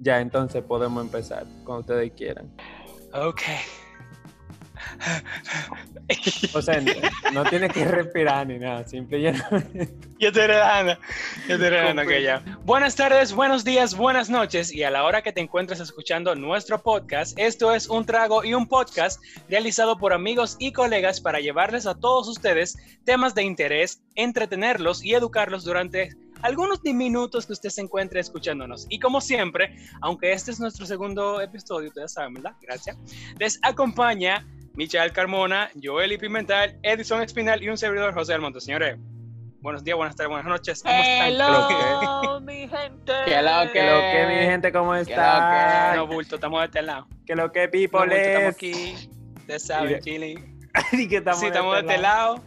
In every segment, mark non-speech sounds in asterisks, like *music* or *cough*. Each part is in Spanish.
Ya, entonces podemos empezar cuando ustedes quieran. Ok. O sea, no tienes que respirar ni nada, simple ya. Yo estoy relajando. Yo estoy relajando que ya. Buenas tardes, buenos días, buenas noches. Y a la hora que te encuentres escuchando nuestro podcast, esto es Un Trago y un Podcast realizado por amigos y colegas para llevarles a todos ustedes temas de interés, entretenerlos y educarlos durante algunos minutos que usted se encuentre escuchándonos. Y como siempre, aunque este es nuestro segundo episodio, ustedes saben, ¿verdad? Gracias. Les acompaña Michael Carmona, Joel y Pimental, Edison Espinal y un servidor José Almonte. Señores, buenos días, buenas tardes, buenas noches. ¿Cómo Hello, mi gente. Que lo que, lo que mi gente, ¿cómo está? No, bulto, estamos de este lado. Que lo que, people, No, bulto, estamos es? aquí. Ustedes saben, *laughs* estamos Sí, estamos de este lado.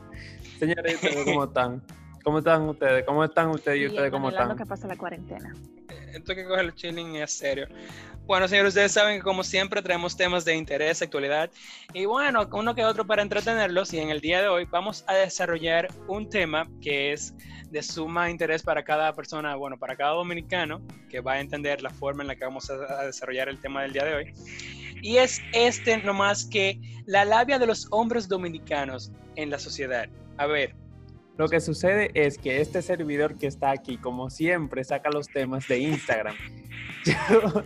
Señores, ¿y ustedes ¿cómo están? ¿Cómo están ustedes? ¿Cómo están ustedes y ustedes cómo están? que pase la cuarentena. Esto que cogerlo chilling es serio. Bueno, señores, ustedes saben que como siempre traemos temas de interés, actualidad y bueno, uno que otro para entretenerlos y en el día de hoy vamos a desarrollar un tema que es de suma interés para cada persona, bueno, para cada dominicano que va a entender la forma en la que vamos a, a desarrollar el tema del día de hoy. Y es este nomás que la labia de los hombres dominicanos en la sociedad. A ver, Lo que sucede es que este servidor que está aquí, como siempre, saca los temas de Instagram. *laughs* Yo,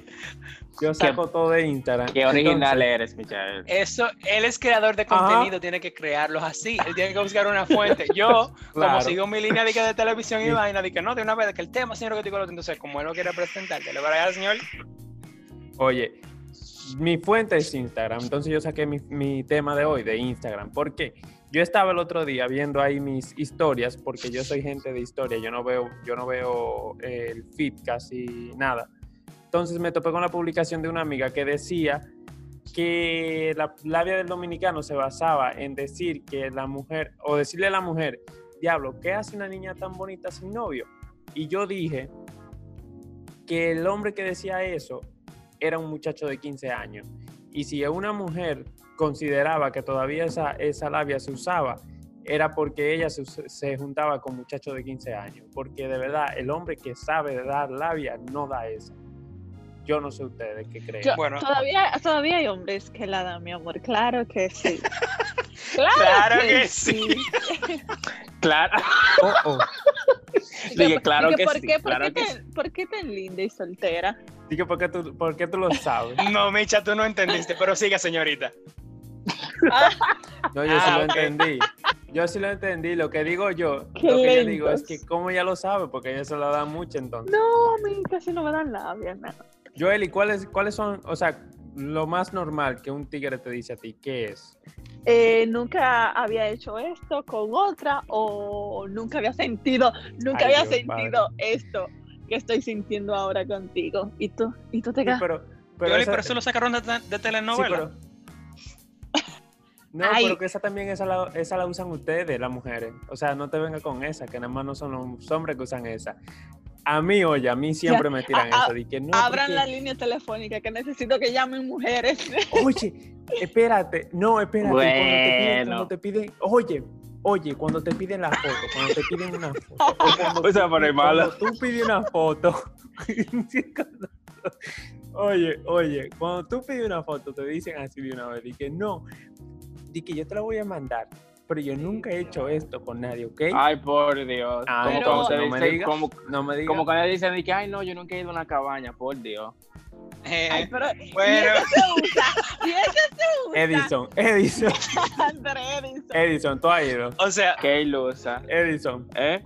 yo saco todo de Instagram. Qué original Entonces, eres, Michael. Eso, él es creador de Ajá. contenido, tiene que crearlos así. Él tiene que buscar una fuente. *laughs* Yo, como sigo mi línea de, que de televisión y vaina, de que no, de una vez, de que el tema, señor, que digo, entonces, como él lo quiere presentar, que le va a dar, señor. Oye, mi fuente es Instagram, entonces yo saqué mi, mi tema de hoy de Instagram. ¿Por qué? Yo estaba el otro día viendo ahí mis historias, porque yo soy gente de historia, yo no veo, yo no veo eh, el feed casi nada. Entonces me topé con la publicación de una amiga que decía que la labia del dominicano se basaba en decir que la mujer, o decirle a la mujer, diablo, ¿qué hace una niña tan bonita sin novio? Y yo dije que el hombre que decía eso era un muchacho de 15 años. Y si una mujer consideraba que todavía esa, esa labia se usaba, era porque ella se, se juntaba con muchachos de 15 años. Porque de verdad, el hombre que sabe dar labia no da esa. Yo no sé ustedes qué creen. Yo- Bueno. todavía, todavía hay hombres que la dan, mi amor. Claro que sí. *laughs* Claro, Claro que sí. *laughs* Claro. Oh, oh. Dije, claro que ¿por sí, Qué, por, qué que tan, ¿Por qué tan linda y soltera? Dije, ¿por qué, tú, ¿por qué tú lo sabes? *laughs* No, Micha, tú no entendiste, pero siga, señorita. No, yo sí Ah, lo entendí. Yo sí lo entendí. Lo que digo yo, Qué lo que yo digo es que como ella lo sabe, porque ella se lo da mucho entonces. No, a mí casi no me dan labia, no. Joel, ¿y cuáles, cuáles son, o sea, lo más normal que un tigre te dice a ti? ¿Qué es? Eh, nunca había hecho esto con otra o nunca había sentido, nunca Ay, había Dios, sentido esto que estoy sintiendo ahora contigo. ¿Y tú? ¿Y tú te Sí, quedas? pero, pero Pero, esa- pero eso lo sacaron de, de sí, telenovela. pero- No, Ay. pero que esa también esa la, esa la usan ustedes, las mujeres. O sea, no te venga con esa, que nada más no son los hombres que usan esa. A mí, oye, a mí siempre me tiran a- eso. De que no, Abran porque- la línea telefónica que necesito que llamen mujeres. Oye, espérate, no, espérate. Cuando te piden, Bueno. cuando te piden, oye, oye, cuando te piden la foto, cuando te piden una foto. o *laughs* cuando se va a tú- poner mala. Cuando tú pides una foto. *laughs* oye, oye, cuando tú pides una foto, te dicen así de una vez, y que no, di que yo te la voy a mandar, pero yo nunca he hecho esto con nadie, ¿ok? Ay, por Dios. Ah, como, pero- cuando no me dicen- digas. como, no me digas. como cuando dicen de que, ay, no, yo nunca he ido a una cabaña, por Dios. Eh, Ay, pero bueno. y eso se usa. Y eso se usa. Edison, Edison, *laughs* Edison. Edison, tú has ido. o sea, Qué ilusa. Edison, ¿Eh?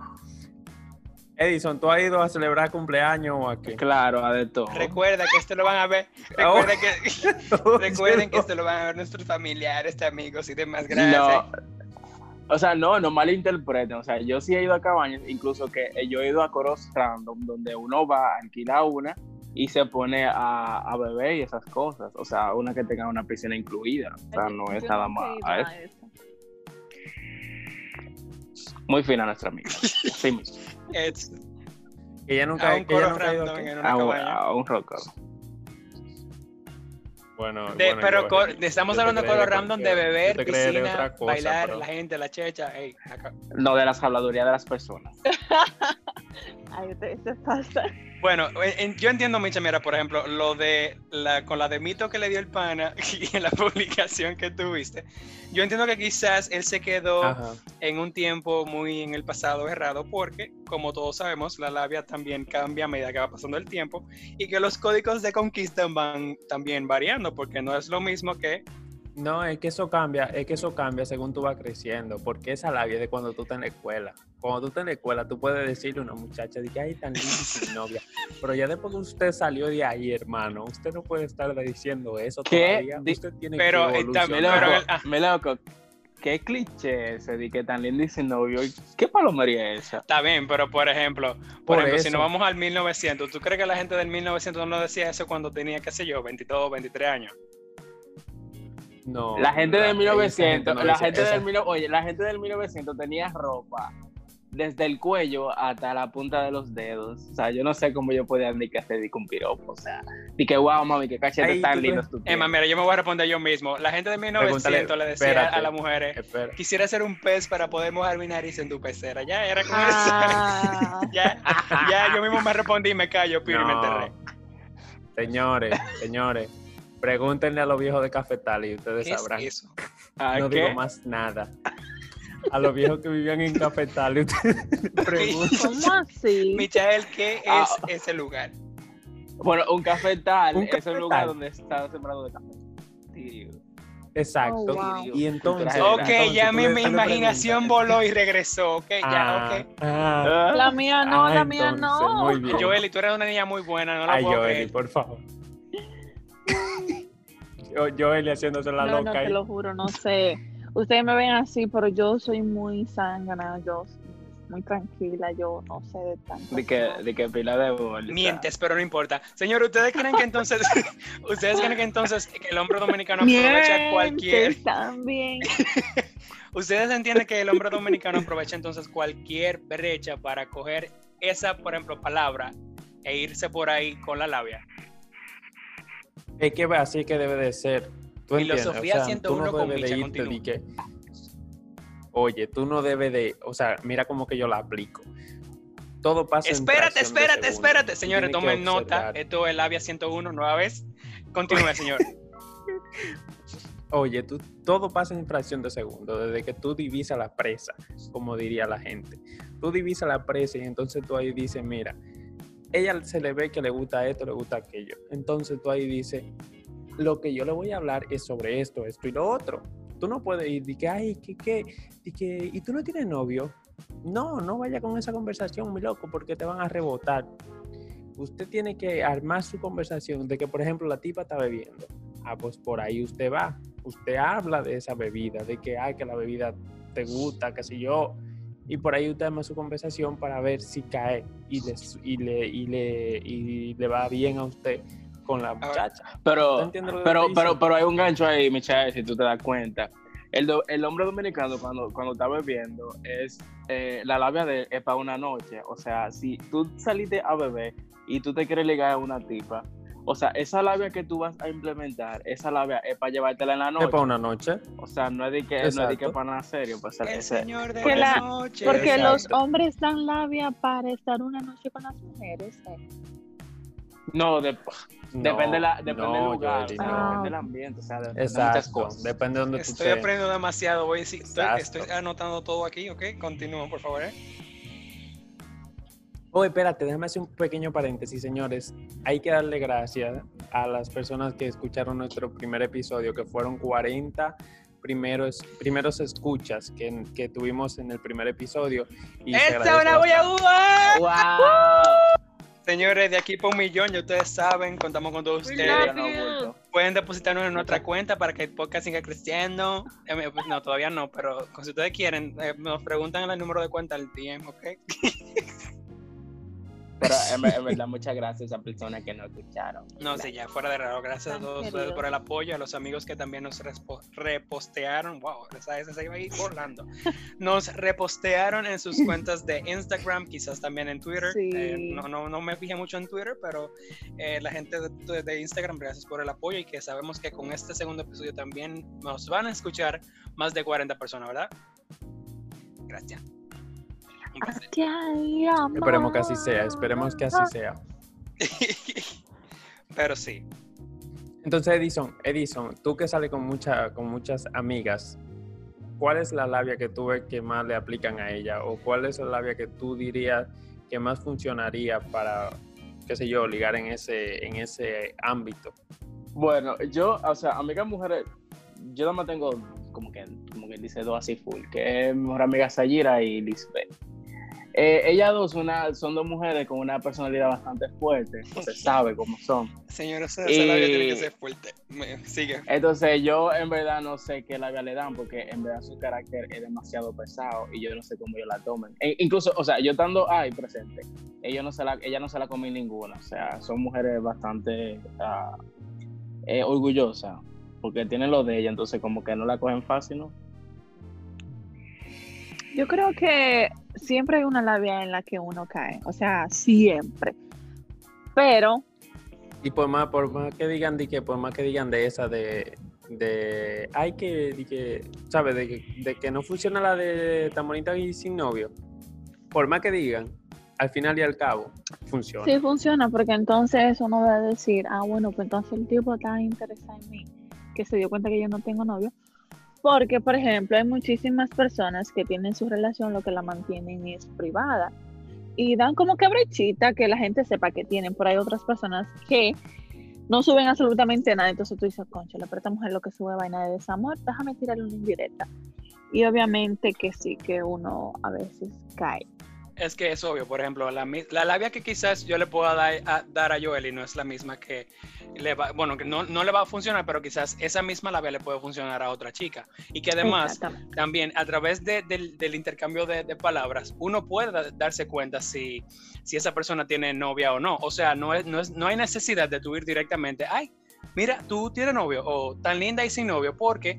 Edison, tú has ido a celebrar cumpleaños o a qué? Claro, a de todo. recuerda que esto lo van a ver. Oh. *laughs* Recuerda que, *laughs* recuerden que esto lo van a ver nuestros familiares, amigos y demás. No. Gracias. O sea, no, no malinterpreten. O sea, yo sí he ido a cabañas, incluso que yo he ido a coros random, donde uno va a alquilar una y se pone a, a beber y esas cosas. O sea, una que tenga una piscina incluida. O sea, no es nada más. a a eso. Muy fina nuestra amiga. *laughs* Sí, mismo. Ella a nunca, un que ella coro nunca ha ido a random qué? en una a, un, cabaña. a un rocker. Bueno, De- bueno, pero yo- estamos hablando de coro random de beber, piscina, cosa, bailar, pero- la gente, la checha. ey, acá. No de las habladurías de las personas. *laughs* *laughs* Ay, pasan. Bueno, en- en- yo entiendo, Micha, mira, por ejemplo, lo de la, con la de mito que le dio el pana *laughs* y en la publicación que tuviste. Yo entiendo que quizás él se quedó Ajá. en un tiempo muy en el pasado errado, porque, como todos sabemos, la labia también cambia a medida que va pasando el tiempo y que los códigos de conquista van también variando, porque no es lo mismo que. No, es que eso cambia, es que eso cambia según tú vas creciendo, porque esa labia es de cuando tú estás en la escuela. Cuando tú estás en la escuela, tú puedes decirle a una muchacha de que ay tan linda y sin novia, pero ya después que usted salió de ahí, hermano, usted no puede estar diciendo eso ¿Qué? todavía. Usted tiene Pero, que evolucionar. pero loco, ah. qué cliché ese de que tan lindo y sin novio. ¿Qué palomería es esa? Está bien, pero por ejemplo, por, Por ejemplo, si nos vamos al 1900, ¿tú crees que la gente del 1900 no decía eso cuando tenía, qué sé yo, 22, 23 años? No, La gente la- del esa 1900, no la gente eso. del, mil- oye, la gente del 1900 tenía ropa desde el cuello hasta la punta de los dedos. O sea, yo no sé cómo yo podía ni que hacer que un piropo. O sea, di que wow, mami, qué cachete tan tú Emma, mira, yo me voy a responder yo mismo. La gente de 1900 Pregúntale, le decía espérate. a las mujeres, quisiera ser un pez para poder mojar mi nariz en tu pecera. Ya era con Ah, eso. *laughs* Ya, ya yo mismo me respondí y me callo, Piro, y me enterré. Señores, señores, pregúntenle a los viejos de Cafetal y ustedes ¿Qué es sabrán. eso? ¿Ah, no qué? digo más nada. A los viejos que vivían en Cafetal y ustedes *laughs* preguntan. ¿Cómo así? Michael, ¿qué es Ah. ese lugar? Bueno, un cafetal Un es un cafetal. lugar donde está sembrado de café. Sí. Exacto. Oh, wow. Y entonces. Ok, entonces ya mi, mi imaginación voló y regresó. Ok, ya, Ah, ok. ah, La mía no, ah, la mía entonces, no. Muy bien. Joeli, tú eres una niña muy buena, no la Ay, puedo Joeli, creer. por favor. Yo- Joeli haciéndose la No, no, loca. te lo juro, no sé. Ustedes me ven así, pero yo soy muy zángana, yo soy muy tranquila, yo no sé de tanto. De que, de que pila de bolsa. Mientes, pero no importa. Señor, ¿ustedes creen que entonces, *laughs* ustedes creen que entonces que el hombre dominicano aprovecha cualquier, *laughs* también. ustedes entienden que el hombre dominicano aprovecha entonces cualquier brecha para coger esa, por ejemplo, palabra e irse por ahí con la labia? Es que así que debe de ser. Filosofía O sea, 101 tú no con de que, Oye, tú no debes de. O sea, mira como que yo la aplico. Todo pasa en Espérate, de espérate, espérate, señores, tomen nota. Esto es labia 101, nueva vez. Continúe, señor. *laughs* Oye, tú, todo pasa en fracción de segundo, desde que tú divisas la presa, como diría la gente. Tú divisas la presa y entonces tú ahí dices, mira, ella se le ve que le gusta esto, le gusta aquello. Entonces tú ahí dices, lo que yo le voy a hablar es sobre esto, esto y lo otro. Tú no puedes ir y que, ay, que, que, y que, ¿y tú no tienes novio? No, no vaya con esa conversación, mi loco, porque te van a rebotar. Usted tiene que armar su conversación de que, por ejemplo, la tipa está bebiendo. Ah, pues por ahí usted va. Usted habla de esa bebida, de que, ay, que la bebida te gusta, que sé yo. Y por ahí usted arma su conversación para ver si cae y le, y le, y le, y le va bien a usted con la muchacha. ¿Tú Pero, pero, pero, pero hay un gancho ahí, Michael, si tú te das cuenta. El, do- el hombre dominicano cuando, cuando está bebiendo es eh, la labia de es para una noche. O sea, si tú saliste a beber y tú te quieres ligar a una tipa, o sea, esa labia que tú vas a implementar, esa labia es para llevártela en la Es noche. para una noche. O sea, no es de que, no es de que Exacto. para nada serio. Pues, El ese- señor de Que la noche. Porque los Exacto. hombres dan labia para estar una noche con las mujeres. eh. no, de- depende, la, depende no, del lugar, Joely, o sea, no. Depende del ambiente, o sea, depende de muchas Exacto. cosas. Depende de donde tú Estoy aprendiendo demasiado. Voy a decir, estoy, Exacto. estoy anotando todo aquí, ¿ok? Continúa, por favor. ¿eh? Oh, espérate, déjame hacer un pequeño paréntesis, señores. Hay que darle gracias a las personas que escucharon nuestro primer episodio, que fueron 40 primeros, primeros escuchas que, que tuvimos en el primer episodio. Y ¡Esta una voy a bastante. jugar! ¡Wow! Señores, de aquí por un millón, ya ustedes saben, contamos con todos ustedes. no. Pueden depositarnos en nuestra cuenta para que el podcast siga creciendo. Eh, pues, No, todavía no, pero si ustedes quieren, eh, nos preguntan el número de cuenta al DM, ¿ok? *laughs* Pero *laughs* en, en verdad, muchas gracias a esas personas que nos escucharon. No, sí, ya fuera de raro. Gracias a todos ustedes por el apoyo, a los amigos que también nos repostearon. Wow, esa, esa se iba a ir volando. *laughs* Nos repostearon en sus cuentas de Instagram, quizás también en Twitter. Sí. Eh, no, no, no me fijé mucho en Twitter, pero eh, la gente de- de Instagram, gracias por el apoyo y que sabemos que con este segundo episodio también nos van a escuchar más de 40 personas, ¿verdad? Gracias. Esperemos que así sea, esperemos que así sea. *laughs* Pero sí. Entonces, Edison, Edison, tú que sales con, mucha, con muchas amigas, ¿cuál es la labia que tú ves que más le aplican a ella? ¿O cuál es la labia que tú dirías que más funcionaría para, qué sé yo, ligar en ese, en ese ámbito? Bueno, yo, o sea, amigas mujeres, yo nada más tengo como que, como que dice dos así full, que es mi mejor amiga Sayira y Lisbeth. Eh, ellas dos una, son dos mujeres con una personalidad bastante fuerte, se *laughs* sabe cómo son. Señora, esa, Y- labia tiene que ser fuerte. Sigue. Entonces yo en verdad no sé qué labia le dan porque en verdad su carácter es demasiado pesado y yo no sé cómo ellos la tomen. E- incluso, o sea, yo estando ahí presente, ella no se la, ella no se la comí ninguna. O sea, son mujeres bastante ah, eh, orgullosas porque tienen lo de ella, entonces como que no la cogen fácil, ¿no? Yo creo que siempre hay una labia en la que uno cae, o sea, siempre. Pero Y por más, por más que digan de que, por más que digan de esa de, de hay que, de que, ¿sabes? De que, de que no funciona la de tan bonita y sin novio. Por más que digan, al final y al cabo, funciona. sí funciona, porque entonces uno va a decir, ah, bueno, pues entonces el tipo está interesado en mí, que se dio cuenta que yo no tengo novio. Porque, por ejemplo, hay muchísimas personas que tienen su relación, lo que la mantienen es privada. Y dan como que brechita que la gente sepa que tienen. Por ahí otras personas que no suben absolutamente nada. Entonces tú dices, concha, pero esta mujer lo que sube vaina de desamor, déjame tirarle una indirecta. Y obviamente que sí, que uno a veces cae. Es que es obvio, por ejemplo, la, la labia que quizás yo le pueda dar a, dar a Joel y no es la misma que le va, bueno, que no, no le va a funcionar, pero quizás esa misma labia le puede funcionar a otra chica. Y que además, también a través de- del, del intercambio de, de palabras, uno puede da- darse cuenta si, si esa persona tiene novia o no. O sea, no, es, no, es, no hay necesidad de tú ir directamente, ay, mira, tú tienes novio o tan linda y sin novio, porque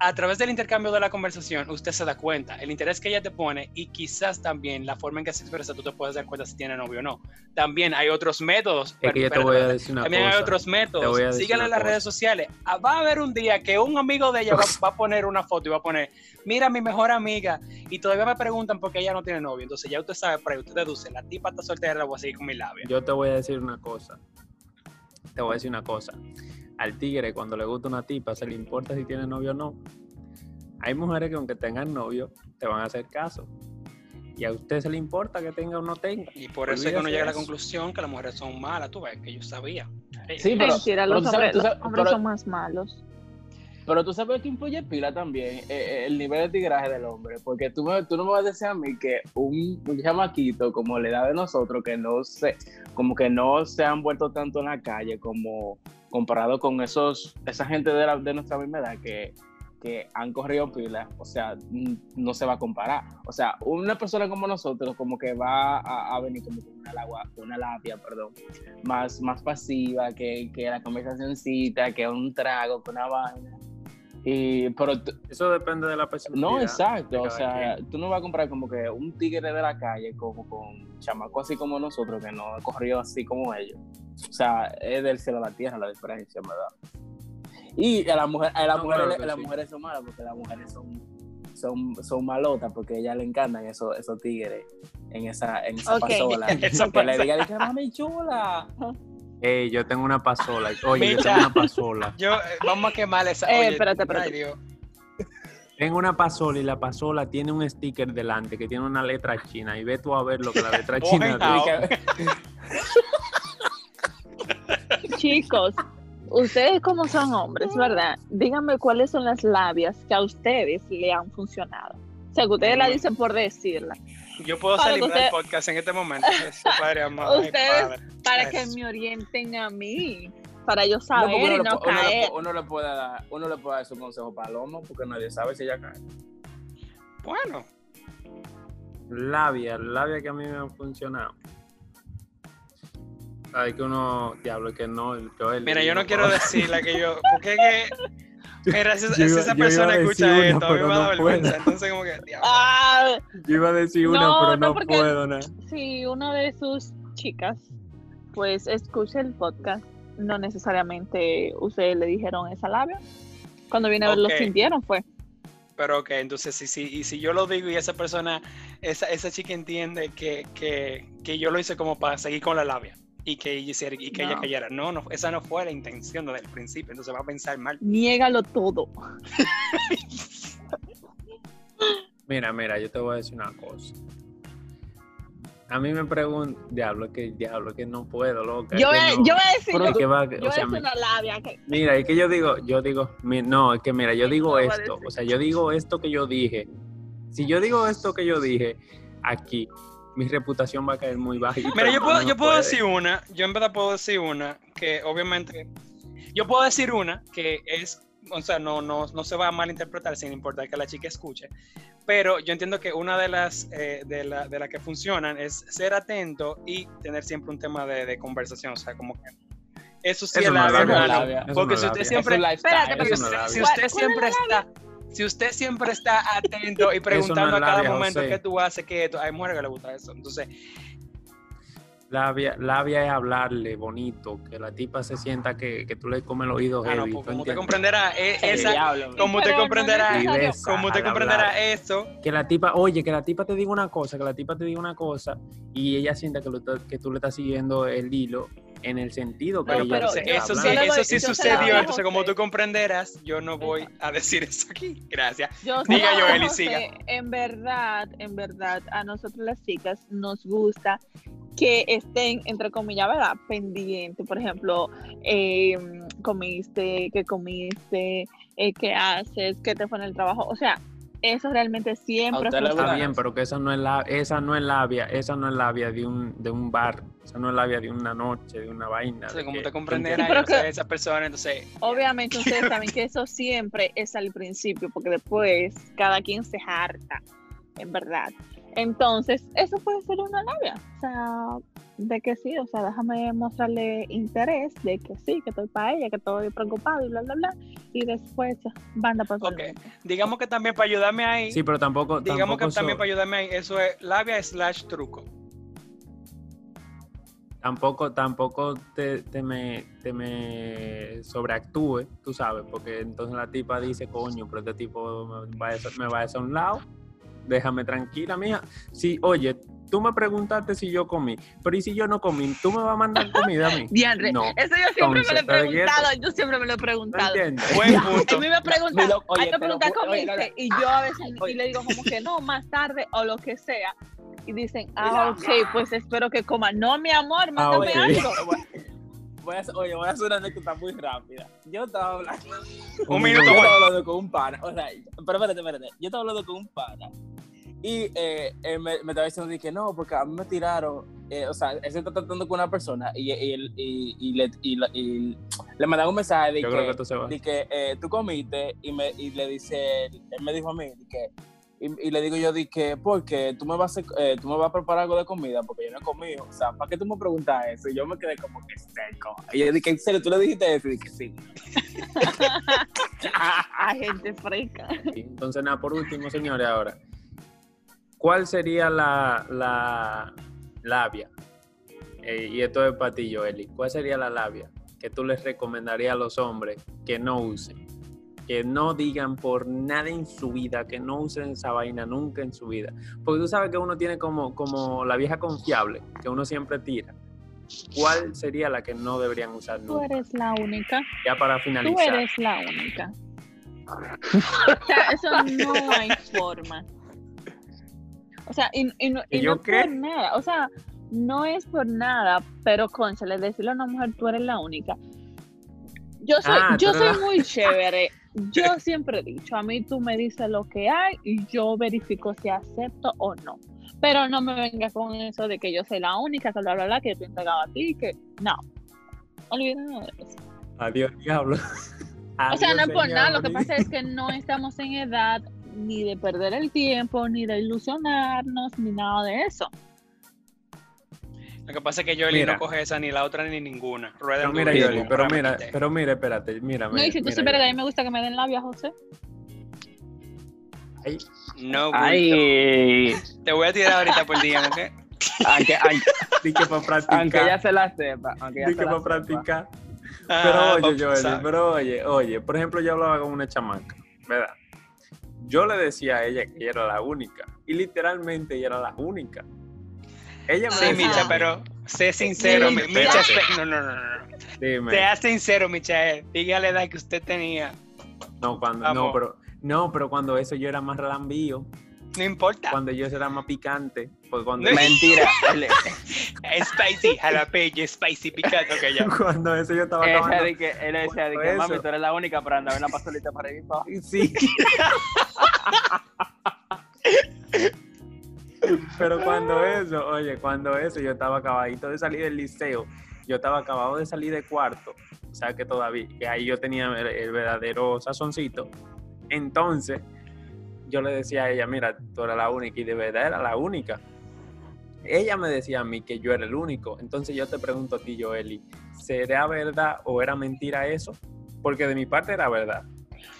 a través del intercambio de la conversación usted se da cuenta el interés que ella te pone y quizás también la forma en que se expresa tú te puedes dar cuenta si tiene novio o no. También hay otros métodos. Es que yo te voy a decir una También cosa. hay otros métodos. Síganla en las redes sociales. Ah, Va a haber un día que un amigo de ella va, *laughs* va a poner una foto y va a poner, mira mi mejor amiga, y todavía me preguntan por qué ella no tiene novio. Entonces ya usted sabe, pero usted deduce, la tipa está soltera, la voy a seguir con mi labia. Yo te voy a decir una cosa. Te voy a decir una cosa. Al tigre, cuando le gusta una tipa, se le importa si tiene novio o no. Hay mujeres que aunque tengan novio, te van a hacer caso. Y a usted se le importa que tenga o no tenga. Y por eso es que uno llega a la eso. conclusión que las mujeres son malas, tú ves, que yo sabía. Sí, pero, Mentira, pero los tú sabes- hombres, tú los hombres pero- son más malos. Pero tú sabes que influye pila también eh, eh, el nivel de tigraje del hombre, porque tú, me- tú no me vas a decir a mí que un, un chamaquito como la edad de nosotros, que no se, como que no se han vuelto tanto en la calle como comparado con esos, esa gente de, la- de nuestra misma edad que, que han corrido pila, o sea, no se va a comparar. O sea, una persona como nosotros como que va a, a venir como con una, lagua- una labia, perdón, más, más pasiva, que, que la conversacioncita, que un trago, que una vaina. Y, pero Eso depende de la personalidad. no, exacto, o sea, quien. tú no vas a comprar como que un tigre de la calle como con chamaco así como nosotros, que no ha corrido así como ellos. O sea, es del cielo a la tierra la diferencia, ¿verdad? Y a la mujer, a las No, mujeres, claro las sí. mujeres son malas porque las mujeres son, son, son malotas porque a ellas le encantan esos, esos tigres en esa, en esa pasola. *laughs* Esa que le digan, "Dice, mami chula. Ey, yo tengo una pasola. *laughs* Oye, yo tengo una pasola. *laughs* Yo, eh, vamos a quemar esa. Eh, oye, espérate, espérate. ay. Tengo una pasola y la pasola tiene un sticker delante que tiene una letra china. Y ve tú a ver lo que la letra china. Chicos, ustedes como son hombres, ¿verdad? Díganme cuáles son las labias que a ustedes le han funcionado. O sea, que ustedes la dicen por decirla. Yo puedo Para salir usted- del podcast en este momento. Jesús, Padre amado. Ustedes, Padre. Para que Eso. me orienten a mí, para yo saber uno, y le, no caer. uno le puede dar, uno le puede dar su consejo palomo porque nadie sabe si ella cae. Bueno, Labia, labia que a mí me han funcionado. Sabes que uno, diablo, que no, Joel. mira, yo no quiero decir la que yo. Porque que. Mira, si, *laughs* Yo si iba- esa yo persona escucha una, esto, a mí me da no vergüenza. puedo. Entonces, como que. *laughs* diablo. Ah, Yo iba a decir una, No, pero no, no porque- puedo, ¿no? si una de sus chicas, pues escucha el podcast, no necesariamente ustedes le dijeron esa labia. Cuando viene a ver, lo sintieron, fue. Pero ok, entonces si, si, y si yo lo digo y esa persona, esa, esa chica entiende que, que, que yo lo hice como para seguir con la labia y que, ella hiciera- y que ella cayera. No, no, esa no fue la intención desde el principio, entonces va a pensar mal. Niégalo todo. Mira, mira, yo te voy a decir una cosa. A mí me preguntan, diablo, que diablo, que no puedo, loca. Yo no. yo voy a decir, Es yo, que va- yo o voy a sea, decir me- una labia. Que, Mira, es que yo digo, yo digo, mi- no, es que mira, yo digo esto, o sea, yo digo esto que yo dije. Si yo digo esto que yo dije aquí, mi reputación va a caer muy baja. Mira, pero yo puedo, no yo puedo puede. decir una, yo en verdad puedo decir una, que obviamente, yo puedo decir una que es, o sea, no, no, no se va a malinterpretar sin importar que la chica escuche, pero yo entiendo que una de las eh, de, la, de las que funcionan es ser atento y tener siempre un tema de, de conversación, o sea, como que eso sí es es labia, labia, porque si usted siempre. Espérate, si ¿Cuál- usted siempre la está, si usted siempre está atento y *laughs* preguntando a cada labia, momento José. qué tú haces, qué esto, hay mujeres que les gusta eso, entonces Labia, labia es hablarle bonito, que la tipa se sienta que, que tú le comes el oído Ah, no, heavy. pues, ¿tú como usted entiendes? comprenderá, eh, esa, diablo. como no comprenderá, como usted al comprenderá eso, Que la tipa, oye, que la tipa te diga una cosa, que la tipa te diga una cosa y ella sienta que, lo que tú le estás siguiendo el hilo en el sentido que No, ella pero eso sí, yo eso sí yo sucedió. Entonces, como tú comprenderás, yo no voy a decir eso aquí. Gracias. Yo Diga, Joeli, José, siga. En verdad, en verdad, a nosotros las chicas nos gusta que estén, entre comillas, ¿verdad? Pendientes. Por ejemplo, eh, comiste, qué comiste, eh, qué haces, qué te fue en el trabajo. O sea, eso realmente siempre usted le Está bien, pero que esa no es la, esa no es labia, esa no es labia de un, de un bar, esa no es labia de una noche, de una vaina. Entonces, de como que- usted ¿tú comprenderá, Sí, no que- esa persona, entonces. Obviamente ustedes *laughs* saben que eso siempre es al principio, porque después cada quien se harta, en verdad. Entonces, eso puede ser una labia. O sea, de que sí, o sea, déjame mostrarle interés de que sí, que estoy para ella, que estoy preocupado y bla, bla, bla. Y después, banda por Ok. Digamos que también para ayudarme ahí, Sí, pero tampoco. digamos que también so- para ayudarme ahí, eso es labia slash truco. tampoco, tampoco te, te me, te me sobreactúe, tú sabes, porque entonces la tipa dice, coño, pero este tipo me va a hacer, me va a hacer a un lado, déjame tranquila, mija. Sí, oye, tú me preguntaste si yo comí, pero ¿y si yo no comí? ¿Tú me vas a mandar comida a mí? *laughs* Diandre, No. eso yo siempre me lo he Entonces, ¿está preguntado, yo siempre me lo he ¿No preguntado. Buen A mí me preguntan, Mira, oye, hay que preguntar no, comiste no. y yo a veces *laughs* Oye. y le digo como que no, más tarde o lo que sea. Y dicen, ah, Mira. ok, pues espero que coma. No, mi amor, mándame ok. algo. *laughs* Voy a, hacer- oye, voy a hacer una anécdota muy rápida. Yo estaba hablando, Un minuto, yo estaba hablando con un pana. O sea, pero espérate, espérate. Yo estaba hablando con un pana. Y eh, él me, me estaba diciendo que no, porque a mí me tiraron. eh, o sea, él se está tratando con una persona y, y, él- y, y le, y, la- y le mandaron un mensaje de Yo que, creo que tú se vas. de que eh, tú comiste y, me, y le dice, él me dijo a mí, de que, y, y le digo yo, de que, porque tú me, vas a, eh, tú me vas a preparar algo de comida, porque yo no he comido. O sea, ¿para qué tú me preguntas eso? Y yo me quedé como que seco. Y yo dije, ¿en serio? ¿Tú le dijiste eso? Y dije, sí. *laughs* A gente fresca. Entonces, nada, por último, señores, ahora, ¿cuál sería la, la labia? Eh, y esto es para ti, Joeli. ¿Cuál sería la labia que tú les recomendarías a los hombres que no usen? Que no digan por nada en su vida, que no usen esa vaina nunca en su vida. Porque tú sabes que uno tiene como, como la vieja confiable, que uno siempre tira. ¿Cuál sería la que no deberían usar Tú nunca? eres la única. Ya para Tú finalizar. eres la única. *laughs* O sea, eso no hay forma. O sea, y, y no, y ¿Y yo no qué? por nada. O sea, no es por nada, pero conchale, decirle a una mujer, tú eres la única. Yo soy, Ah, yo soy la- muy chévere. *laughs* Yo siempre he dicho, a mí tú me dices lo que hay y yo verifico si acepto o no. Pero no me venga con eso de que yo soy la única, que bla, bla, bla, que yo estoy entregado a ti, que no. Olvídense de eso. Adiós, diablo. O sea, no es por nada, lo que pasa es que no estamos en edad ni de perder el tiempo, ni de ilusionarnos, ni nada de eso. Lo que pasa es que Mira. no coge esa ni la otra ni ninguna. Rueda Pero mira, Yoli, pero mira, meterte. pero mira, espérate, mira, No, y si tú supieras que a Yoli. mí me gusta que me den labia, José. Ay, No. Ay, Te voy a tirar ahorita por día, ¿ok? aunque, aunque, que para practicar. aunque ella se la sepa. Aunque se que la para sepa. practicar. Ah, Pero oye, Joel, pero oye, oye, por ejemplo, yo hablaba con una chamaca, ¿verdad? Yo le decía a ella que ella era la única. Y literalmente ella era la única. Ella me Sí, decía Micha, pero sé sincero. Micha, no, no, no, no. dime. Sea sincero, Michael. Dígale la edad que usted tenía. No, cuando, no, pero, no, pero cuando eso yo era más relambío, No importa. cuando yo era más picante, pues cuando. *laughs* Mentira. *laughs* Spicy, jalapeño, spicy, picante. Ok, ya. cuando eso yo estaba Él decía acabando. de que, él decía de que mami, eso- tú eres la única para andar en la pasolita para ir para abajo". Sí. Pero cuando eso, oye, cuando eso, yo estaba acabadito de salir del liceo, yo estaba acabado de salir de cuarto, o sea que todavía, que ahí yo tenía el, el verdadero sazoncito. Entonces, yo le decía a ella, mira, tú eres la única, y de verdad era la única. Ella me decía a mí que yo era el único. Entonces yo te pregunto a ti, Joeli, ¿será verdad o era mentira eso? Porque de mi parte era verdad.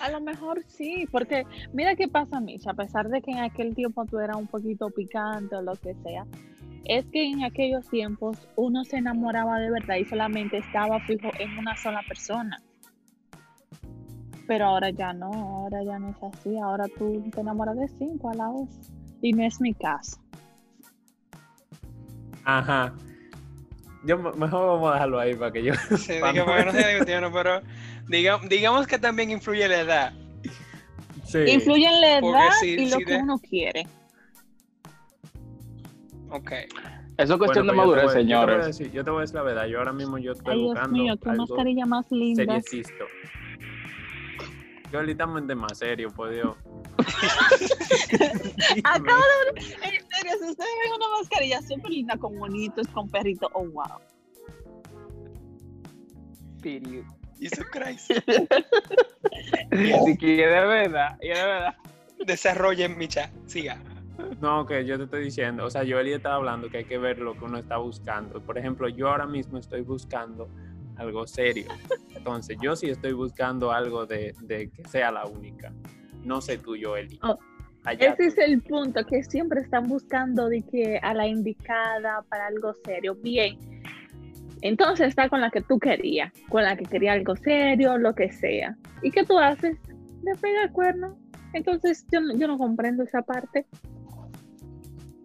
A lo mejor sí, porque mira qué pasa, Misha, a pesar de que en aquel tiempo tú eras un poquito picante o lo que sea, es que en aquellos tiempos uno se enamoraba de verdad y solamente estaba fijo en una sola persona. Pero ahora ya no, ahora ya no es así, ahora tú te enamoras de cinco a la vez. Y no es mi caso. Ajá. Yo me- mejor vamos a dejarlo ahí para que yo. *laughs* Sí, para digamos que no sea *laughs* discutiendo, pero diga- digamos que también influye la edad. Sí. Influye en la edad si- y lo si que de- uno quiere. Eso Ok. es cuestión Bueno, de madurez, Yo te, voy a señores. decir, yo te voy a decir la verdad. Yo ahora mismo yo estoy Ay, Dios buscando mío, qué algo mascarilla más linda. seriecisto. Yo literalmente más serio, por Dios. *laughs* Acabo de ver, en serio, si ustedes ven una mascarilla súper linda con bonitos, con perrito, oh wow. Period. Jesus Christ. *laughs* Y que de verdad, y de verdad. Desarrollen, Micha. Siga. No, que yo te estoy diciendo, o sea, yo Eli estaba hablando que hay que ver lo que uno está buscando. Por ejemplo, yo ahora mismo estoy buscando algo serio. Entonces, yo sí estoy buscando algo de, de que sea la única. No sé tú, Joeli. Oh, Ese es el punto, que siempre están buscando de que a la indicada para algo serio. Bien, entonces está con la que tú querías, con la que quería algo serio, lo que sea. ¿Y qué tú haces? Le pega el cuerno. Entonces yo, no- yo no comprendo esa parte.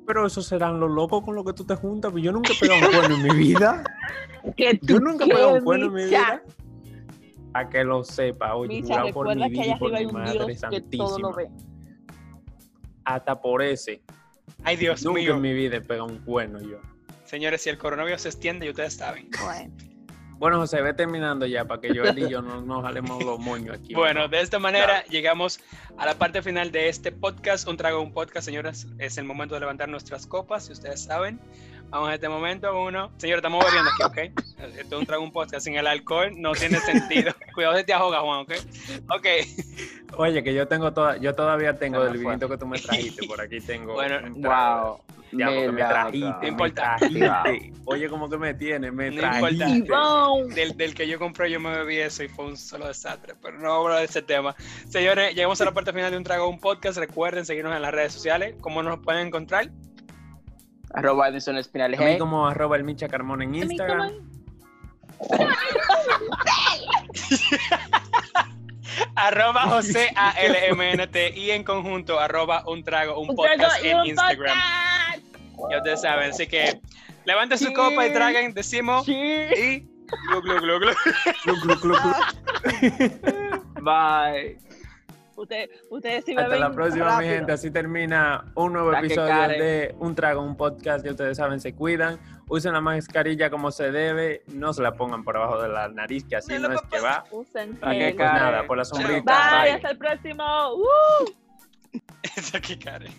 Pero esos serán los locos con los que tú te juntas. pues Yo nunca he pegado un cuerno en mi vida. *laughs* Que Yo nunca he pegado un cuerno en mi vida. A que lo sepa, oye, jurado por mi vida y por mi madre santísima. Hasta por ese. Ay, Dios nunca mío. en mi vida he pegado un cuerno yo. Señores, si el coronavirus se extiende, y ustedes saben. Bueno, Bueno, José, ve terminando ya para que yo y yo no nos jalemos los moños aquí. Bueno, ¿no? de esta manera llegamos a la parte final de este podcast. Un trago, un podcast, señoras. Es el momento de levantar nuestras copas, si ustedes saben. Vamos a este momento, uno. Señor, estamos bebiendo aquí, ¿ok? Esto es un trago, un podcast. Sin el alcohol no tiene sentido. Cuidado si te ahogas, Juan, ¿ok? Ok. Oye, que yo tengo toda, yo todavía tengo Se me del vinito que tú me trajiste. Por aquí tengo. *laughs* Bueno. Wow. Ya, me Mira, trajiste, me importa. trajiste. Oye, como que me tiene, me No trajiste. Del, del que yo compré, yo me bebí eso y fue un solo desastre. Pero no vamos a hablar de ese tema. Señores, llegamos a la parte final de un trago, un podcast. Recuerden seguirnos en las redes sociales. ¿Cómo nos pueden encontrar? Arroba Edison Espinal A mí G. como arroba el Micha Carmón en *laughs* *laughs* a mí Instagram. como- arroba José ALMNT y en conjunto arroba un trago, un Un podcast trago y en un Instagram. podcast. Ya ustedes saben, así que levanten su copa y traguen, decimos y glu, glu, glu, glu. *laughs* Bye. Usted- ustedes sí Hasta la próxima, mi rápido. gente. Así termina un nuevo La que episodio care. de Un Trago, un podcast. Ya ustedes saben, se cuidan. Usen la mascarilla como se debe. No se la pongan por abajo de la nariz, que así no lo es que va. *laughs* Usen La que. Pues care. nada, por la sombrita. Bye, Bye. hasta el próximo. ¡Uh! *laughs* Eso aquí, Karen.